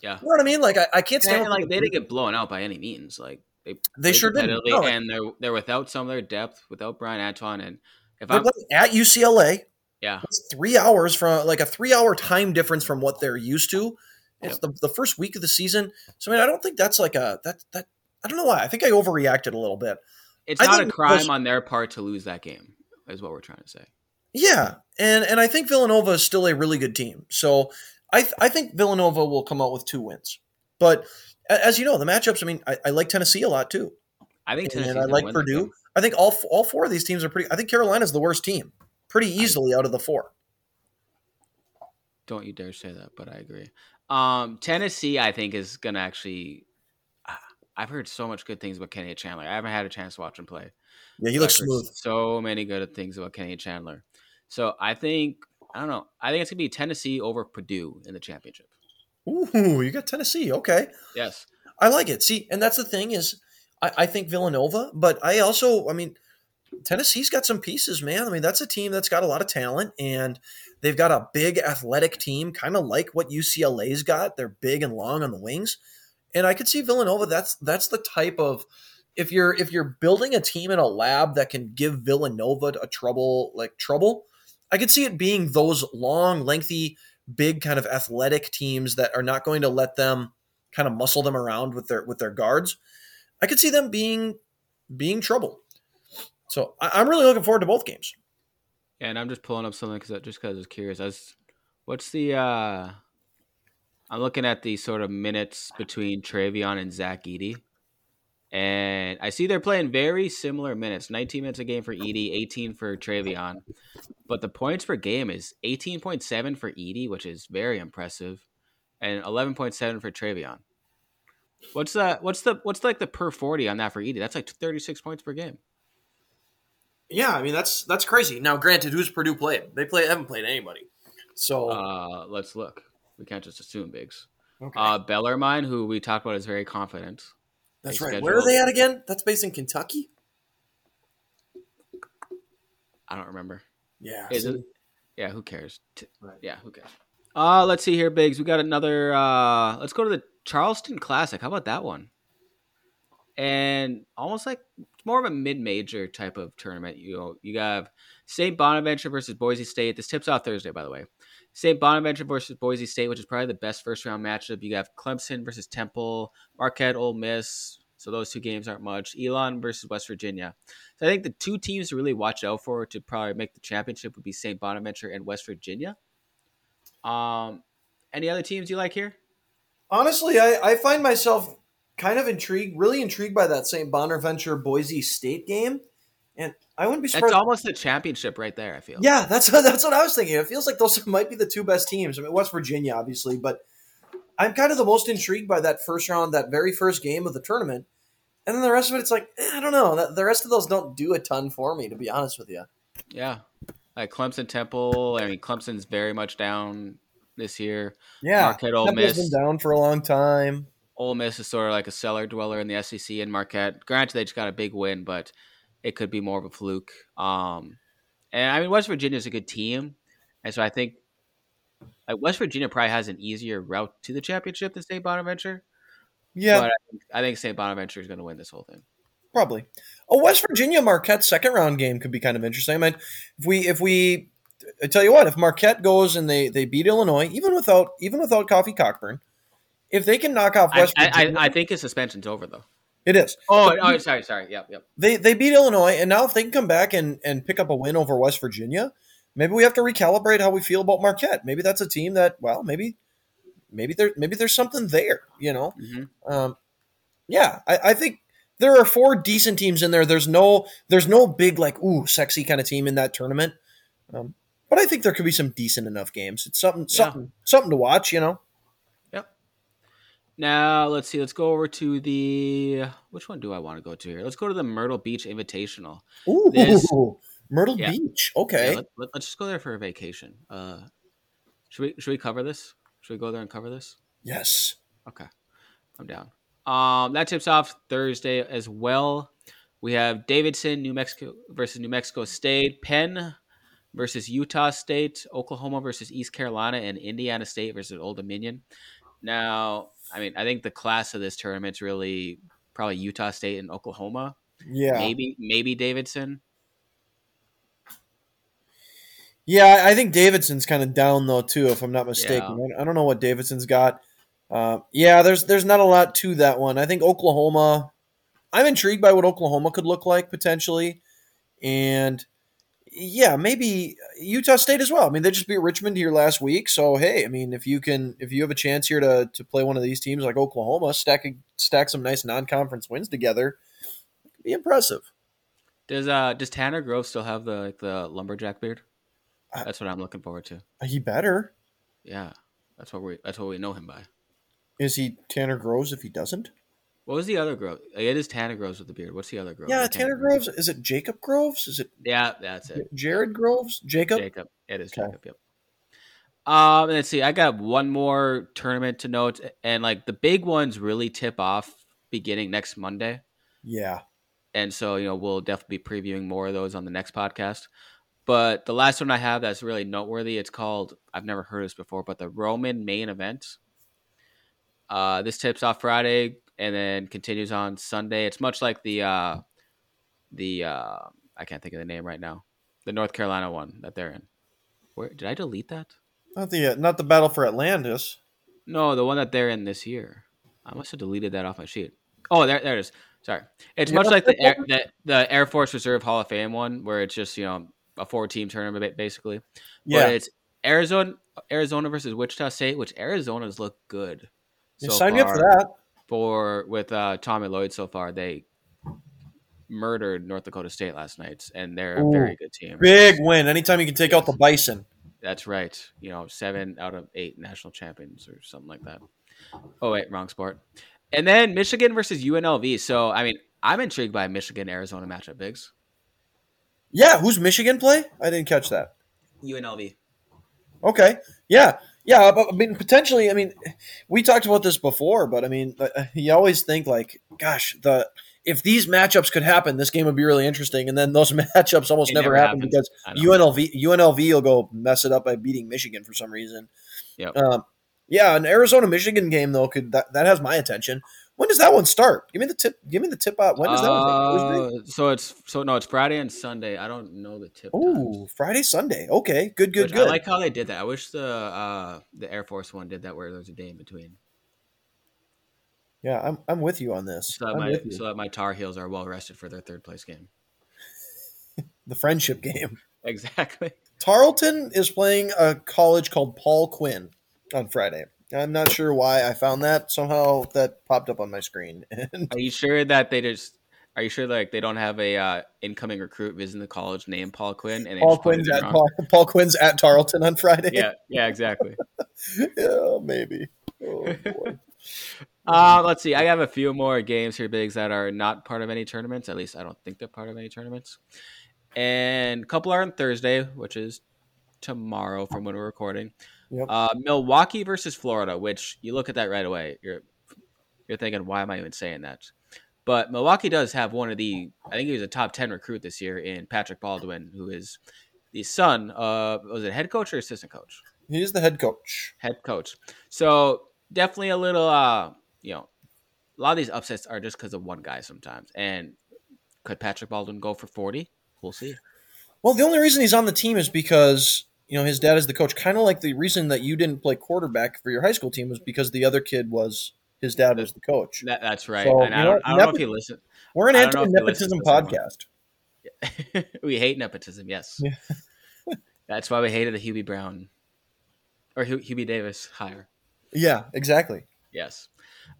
A: Yeah.
B: You know what I mean? Like I, I can't stand
A: And, like they didn't get blown out by any means. Like they
B: They sure didn't. No.
A: and they're they're without some of their depth, without Bryan Antoine, and if I'm
B: at UCLA.
A: yeah,
B: It's three hours from like a three hour time difference from what they're used to. It's the, the first week of the season. So I mean, I don't think that's like a that that I don't know why. I think I overreacted a little bit.
A: it's
B: I
A: not a crime
B: because-
A: on their part to lose that game. Is what we're trying to say.
B: Yeah, and and I think Villanova is still a really good team. So I th- I think Villanova will come out with two wins. But as you know, the matchups. I mean, I, I like Tennessee a lot too,
A: I think
B: and I like Purdue. I think all f- all four of these teams are pretty. I think Carolina's the worst team, pretty easily out of the four.
A: Don't you dare say that, but I agree. Um, Tennessee, I think, is gonna actually. ah, I've heard so much good things about Kenny Chandler. I haven't had a chance to watch him play.
B: Yeah, he looks smooth.
A: So many good things about Kenny Chandler. So I think I don't know. I think it's gonna be Tennessee over Purdue in the championship.
B: Ooh, you got Tennessee. Okay,
A: Yes.
B: I like it. See, and that's the thing is, I, I think Villanova, but I also, I mean, Tennessee's got some pieces, man. I mean, that's a team that's got a lot of talent, and they've got a big athletic team, kind of like what UCLA's got. They're big and long on the wings, and I could see Villanova. That's that's the type of if you're if you're building a team in a lab that can give Villanova a trouble like trouble, I could see it being those long, lengthy, big kind of athletic teams that are not going to let them kind of muscle them around with their with their guards. I could see them being being trouble. So I, I'm really looking forward to both games.
A: And I'm just pulling up something because just because I was curious. I was, what's the? uh I'm looking at the sort of minutes between Trevion and Zach Edey, and I see they're playing very similar minutes. 19 minutes a game for Edey, 18 for Trevion, but the points per game is 18.7 for Edey, which is very impressive, and 11.7 for Trevion. What's that? What's the what's like the per 40 on that for Edey? That's like 36 points per game.
B: Yeah, I mean that's that's crazy. Now, granted, who's Purdue played? They play haven't played anybody. So
A: Uh, let's look. We can't just assume Biggs.
B: okay.
A: Uh, Bellarmine, who we talked about, is very confident.
B: That's
A: they
B: right. Where are they at again? That's based in Kentucky.
A: I don't remember.
B: Yeah.
A: Is it? Yeah, who cares?
B: Right.
A: Yeah, who cares? Uh, let's see here, Biggs. We got another. Uh, let's go to the Charleston Classic. How about that one? And almost like it's more of a mid-major type of tournament. You know, you have St. Bonaventure versus Boise State. This tips off Thursday, by the way. St. Bonaventure versus Boise State, which is probably the best first round matchup. You have Clemson versus Temple, Marquette, Ole Miss. So those two games aren't much. Elon versus West Virginia. So I think the two teams to really watch out for to probably make the championship would be St. Bonaventure and West Virginia. Um, any other teams you like here?
B: Honestly, I, I find myself kind of intrigued, really intrigued by that St. Bonaventure Boise State game, and I wouldn't be
A: That's
B: surprised.
A: almost the championship right there. I feel.
B: Yeah, that's that's what I was thinking. It feels like those might be the two best teams. I mean, West Virginia, obviously, but I'm kind of the most intrigued by that first round, that very first game of the tournament, and then the rest of it, it's like eh, I don't know. The rest of those don't do a ton for me, to be honest with you.
A: Yeah. Like Clemson, Temple. I mean, Clemson's very much down this year.
B: Yeah,
A: Marquette, Ole
B: Temple's
A: Miss.
B: been down for a long time.
A: Ole Miss is sort of like a cellar dweller in the SEC, and Marquette. Granted, they just got a big win, but it could be more of a fluke. Um, and I mean, West Virginia is a good team, and so I think like West Virginia probably has an easier route to the championship than St. Bonaventure.
B: Yeah,
A: But I think, I think St. Bonaventure is going to win this whole thing.
B: Probably. A West Virginia Marquette second round game could be kind of interesting. I mean, if we if we I tell you what, if Marquette goes and they they beat Illinois, even without even without Kofi Cockburn, if they can knock off West
A: I,
B: Virginia,
A: I, I think his suspension's over though.
B: It is.
A: Oh, oh, sorry, sorry. Yep, yep.
B: They they beat Illinois, and now if they can come back and and pick up a win over West Virginia, maybe we have to recalibrate how we feel about Marquette. Maybe that's a team that well, maybe maybe there maybe there's something there. You know,
A: hmm
B: um, yeah, I, I think there are four decent teams in there. There's no there's no big like ooh sexy kind of team in that tournament. Um, but I think there could be some decent enough games. It's something
A: Yeah.
B: something something to watch. You know.
A: Now let's see. Let's go over to the which one do I want to go to here? Let's go to the Myrtle Beach Invitational.
B: Ooh,
A: This-
B: Myrtle
A: Yeah.
B: Beach. Okay.
A: Yeah, let, let, us just go there for a vacation. Uh, should we should we cover this? Should we go there and cover this?
B: yes.
A: Okay, I'm down. Um, that tips off Thursday as well. We have Davidson, New Mexico versus New Mexico State, Penn versus Utah State, Oklahoma versus East Carolina, and Indiana State versus Old Dominion. Now, I mean, I think the class of this tournament's really probably Utah State and Oklahoma.
B: Yeah,
A: Maybe maybe Davidson.
B: yeah. I think Davidson's kind of down though too, if I'm not mistaken. I don't know what Davidson's got. Uh, yeah, there's there's not a lot to that one. I think Oklahoma. I'm intrigued by what Oklahoma could look like potentially, and yeah, maybe Utah State as well. I mean, they just beat Richmond here last week, so hey, I mean, if you can, if you have a chance here to to play one of these teams like Oklahoma, stack stack some nice non-conference wins together, could be impressive.
A: Does uh does Tanner Grove still have the like the lumberjack beard? That's what I'm looking forward to.
B: He better.
A: Yeah, that's what we that's what we know him by.
B: Is he Tanner Groves if he doesn't?
A: What was the other Grove? It is Tanner Groves with the beard. What's the other Grove?
B: Yeah, Tanner Groves. Is it Jacob Groves? Is it?
A: Yeah, that's it.
B: Jared Groves? Jacob?
A: Jacob. It is okay. Jacob. Yep. Um, let's see. I got one more tournament to note, and like the big ones really tip off beginning next Monday.
B: Yeah.
A: And so you know we'll definitely be previewing more of those on the next podcast. But the last one I have that's really noteworthy, it's called I've never heard this before, but the Roman main event. Uh, this tips off Friday and then continues on Sunday. It's much like the uh, the uh, I can't think of the name right now. The North Carolina one that they're in. Where did I delete that?
B: Not the uh, not the battle for Atlantis.
A: No, the one that they're in this year. I must have deleted that off my sheet. Oh, there, there it is. Sorry, it's much like the Air, the the Air Force Reserve Hall of Fame one, where it's just you know a four team tournament basically. Yeah, but it's Arizona Arizona versus Wichita State, which Arizona's look good.
B: So sign me up for that.
A: For with uh, Tommy Lloyd so far, they murdered North Dakota State last night, and they're Ooh, a very good team.
B: Big win. Anytime you can take out the Bison.
A: That's right. You know, seven out of eight national champions or something like that. Oh wait, wrong sport. And then Michigan versus UNLV. So I mean, I'm intrigued by Michigan Arizona matchup, Biggs.
B: Yeah, who's Michigan play? I didn't catch that.
A: UNLV.
B: Okay. Yeah. Yeah, but I mean, potentially. I mean, we talked about this before, but I mean, uh, you always think like, gosh, the if these matchups could happen, this game would be really interesting. And then those matchups almost never, never, happen happens. because UNLV UNLV will go mess it up by beating Michigan for some reason.
A: Yeah.
B: Um, yeah, an Arizona Michigan game though could that, that has my attention. When does that one start? Give me the tip. Give me the tip out. When does that uh,
A: one So it's so no, it's Friday and Sunday. I don't know the tip.
B: Oh, Friday, Sunday. Okay, good, good, good.
A: I like how they did that. I wish the uh, the Air Force one did that where there's a day in between.
B: Yeah, I'm I'm with you on this.
A: So that, my, so that my Tar Heels are well rested for their third place game.
B: the friendship game.
A: Exactly.
B: Tarleton is playing a college called Paul Quinn on Friday. I'm not sure why I found that. Somehow that popped up on my screen.
A: are you sure that they just? Are you sure like they don't have a uh, incoming recruit visiting the college named Paul Quinn?
B: And Paul Quinn's at Paul, Paul, Quinn's at Tarleton on Friday.
A: Yeah, yeah, exactly.
B: yeah, maybe. Oh,
A: uh, let's see. I have a few more games here, Biggs that are not part of any tournaments. At least I don't think they're part of any tournaments. And a couple are on Thursday, which is tomorrow from when we're recording. Yep. Uh, Milwaukee versus Florida, which you look at that right away, you're you're thinking, why am I even saying that? But Milwaukee does have one of the, I think he was a top ten recruit this year in Patrick Baldwin, who is the son of was it head coach or assistant coach?
B: He's the head coach.
A: Head coach. So definitely a little, uh, you know, a lot of these upsets are just because of one guy sometimes. And could Patrick Baldwin go for forty? We'll see.
B: Well, the only reason he's on the team is because you know, his dad is the coach. Kind of like the reason that you didn't play quarterback for your high school team was because the other kid was his dad was the coach.
A: That, that's right. So, and I don't, I don't know if he listen.
B: We're an anti-nepotism podcast.
A: we hate nepotism. Yes, yeah. that's why we hated the Hubie Brown or Hubie Davis hire.
B: Yeah, exactly.
A: Yes.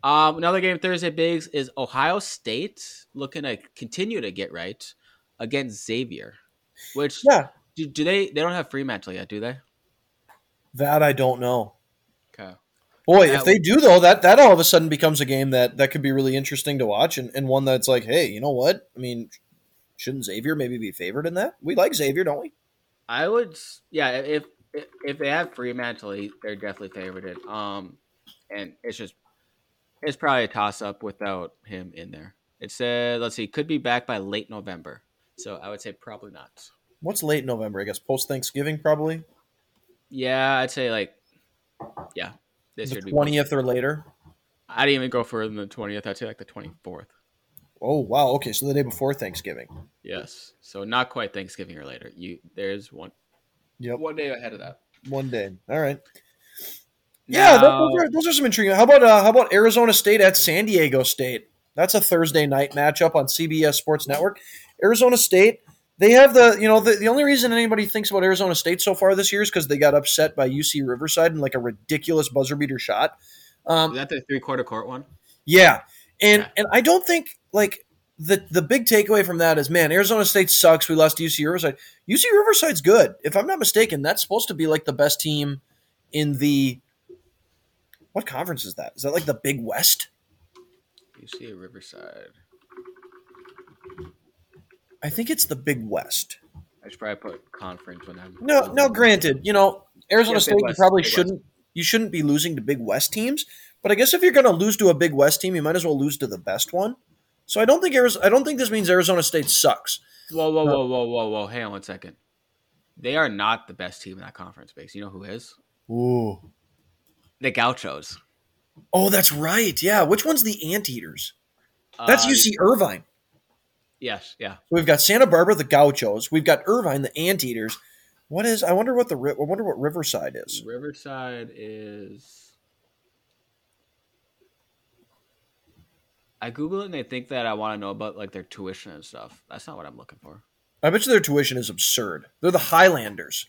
A: Um, another game Thursday Biggs is Ohio State looking to continue to get right against Xavier, which
B: yeah
A: do, do they? They don't have Freemantle yet, do they?
B: That I don't know.
A: Okay.
B: Boy, that if they do though, that that all of a sudden becomes a game that that could be really interesting to watch, and, and one that's like, hey, you know what? I mean, shouldn't Xavier maybe be favored in that? We like Xavier, don't we?
A: I would, yeah. If if, if they have Freemantle, they're definitely favored. Um, and it's just It's probably a toss up without him in there. It said, let's see, could be back by late November. So I would say probably not.
B: What's late November? I guess post Thanksgiving, probably
A: Yeah, I'd say like, yeah, this
B: the twentieth or later.
A: I didn't even go further than the twentieth. I'd say like the twenty fourth.
B: Oh wow, okay, so the day before Thanksgiving.
A: Yes, so not quite Thanksgiving or later. You there's one
B: Yep,
A: one day ahead of that.
B: one day. All right. Yeah,
A: Now-
B: those, are, those are some intriguing. How about uh, how about Arizona State at San Diego State? That's a Thursday night matchup on CBS Sports Network. Arizona State, they have the you know the, the only reason anybody thinks about Arizona State so far this year is because they got upset by UC Riverside in like a ridiculous buzzer beater shot. Um,
A: Is that the three quarter court one?
B: yeah, and
A: Okay.
B: and I don't think like the the big takeaway from that is man, Arizona State sucks. We lost to UC Riverside. UC Riverside's good. If I'm not mistaken, that's supposed to be like the best team in the what conference is that? Is that like the Big West?
A: uc Riverside.
B: I think it's the Big West.
A: I should probably put conference when I'm.
B: No, no. Granted, you know Arizona
A: Yeah,
B: State. You probably
A: Big
B: shouldn't. You shouldn't be losing to Big West teams. But I guess if you're going to lose to a Big West team, you might as well lose to the best one. So I don't think Arizona. I don't think this means Arizona State sucks.
A: Whoa, whoa,
B: No.
A: whoa, whoa, whoa, whoa! Hang on one second. They are not the best team in that conference base. You know who is?
B: Ooh.
A: The Gauchos.
B: Oh, that's right. Yeah. Which one's the Anteaters? That's
A: Uh,
B: UC Irvine.
A: Yes, yeah.
B: We've got Santa Barbara, the Gauchos. We've got Irvine, the Anteaters. What is? I wonder what the. I wonder what Riverside is.
A: Riverside is. I Google it and they think that I want to know about like their tuition and stuff. That's not what I'm looking for.
B: I bet you their tuition is absurd. They're the Highlanders.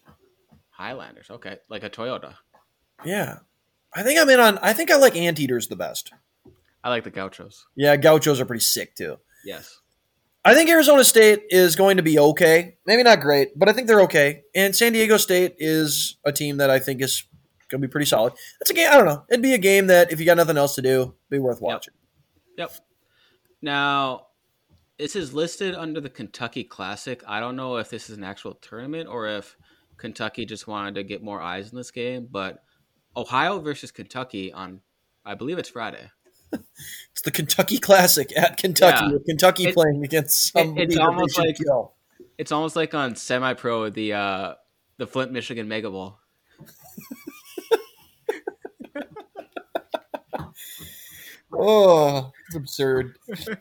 A: Highlanders, okay, like a Toyota.
B: Yeah. I think I'm in on. I think I like Anteaters the best.
A: I like the Gauchos.
B: Yeah, Gauchos are pretty sick too.
A: Yes.
B: I think Arizona State is going to be okay. Maybe not great, but I think they're okay. And San Diego State is a team that I think is going to be pretty solid. That's a game. I don't know. It'd be a game that if you got nothing else to do, be worth watching.
A: Yep. Now, this is listed under the Kentucky Classic. I don't know if this is an actual tournament or if Kentucky just wanted to get more eyes in this game, but Ohio versus Kentucky on, I believe it's Friday.
B: It's the Kentucky Classic at Kentucky.
A: Yeah.
B: Kentucky
A: It-
B: playing against somebody
A: it's
B: that
A: almost like-
B: kill.
A: It's almost like on semi-pro the uh, the Flint Michigan Mega Bowl.
B: Oh, it's absurd.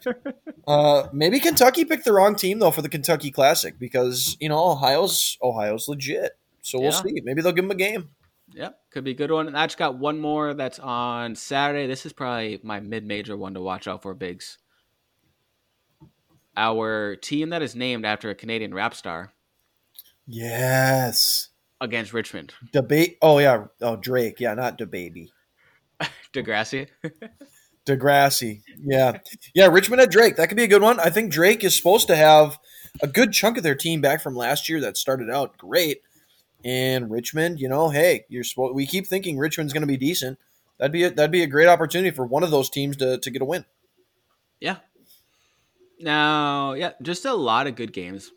B: uh, maybe Kentucky picked the wrong team though for the Kentucky Classic because you know Ohio's Ohio's legit. So we'll
A: Yeah.
B: see. Maybe they'll give them a game.
A: Yep, could be a good one. And I just got one more that's on Saturday. This is probably my mid-major one to watch out for, Biggs. Our team that is named after a Canadian rap star
B: Yes.
A: against Richmond.
B: Debate. Oh yeah. Oh Drake. Yeah, not the DaBaby.
A: Degrassi.
B: Degrassi. Yeah. Yeah. Richmond at Drake. That could be a good one. I think Drake is supposed to have a good chunk of their team back from last year that started out great. And Richmond, you know, hey, you're supposed. We keep thinking Richmond's going to be decent. That'd be a, that'd be a great opportunity for one of those teams to, to get a win.
A: yeah. Now, yeah, just a lot of good games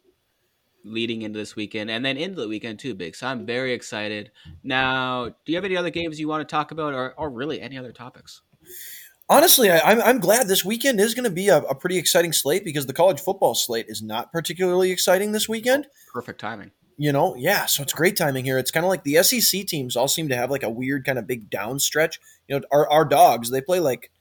A: leading into this weekend and then into the weekend too, Big. So I'm very excited. Now, do you have any other games you want to talk about or, or really any other topics?
B: Honestly, I, I'm, I'm glad this weekend is going to be a, a pretty exciting slate because the college football slate is not particularly exciting this weekend.
A: Perfect timing.
B: You know, yeah, so it's great timing here. It's kind of like the SEC teams all seem to have like a weird kind of big down stretch. You know, our, our dogs, they play like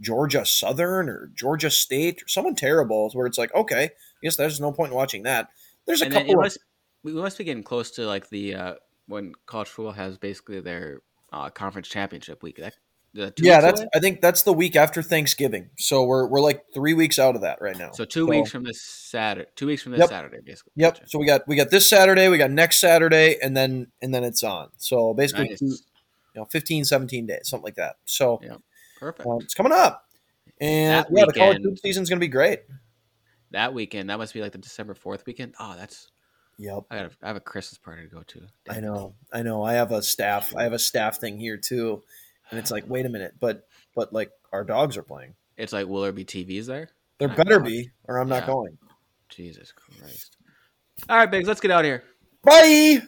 B: Georgia Southern or Georgia State or someone terrible where it's like, okay, I guess there's no point in watching that. There's a
A: and
B: couple of
A: must, we must be getting close to like the uh, when college football has basically their uh, conference championship week. That,
B: Yeah, that's
A: away?
B: I think that's the week after Thanksgiving. So we're we're like 3 weeks out of that right now.
A: so two weeks from this Saturday. Two weeks from this
B: Yep.
A: Saturday, basically.
B: Yep.
A: Gotcha.
B: So we got we got this Saturday, we got next Saturday and then and then it's on. So basically
A: Nice.
B: two, you know 15 17 days, something like that. So
A: Yeah. Perfect.
B: um, it's coming up. And
A: That
B: yeah, the college
A: weekend-
B: hoop season's going to be great.
A: that weekend, that must be like the December fourth weekend. Oh, that's
B: Yep.
A: I got. I have a Christmas party to go to.
B: I know. I know. I have a staff. I have a staff thing here too. And it's like, wait a minute, but but like our dogs are playing.
A: It's like, will there be TVs there?
B: There
A: My
B: better be, or I'm not going.
A: Jesus Christ! All right, Biggs, let's get out of here.
B: Bye.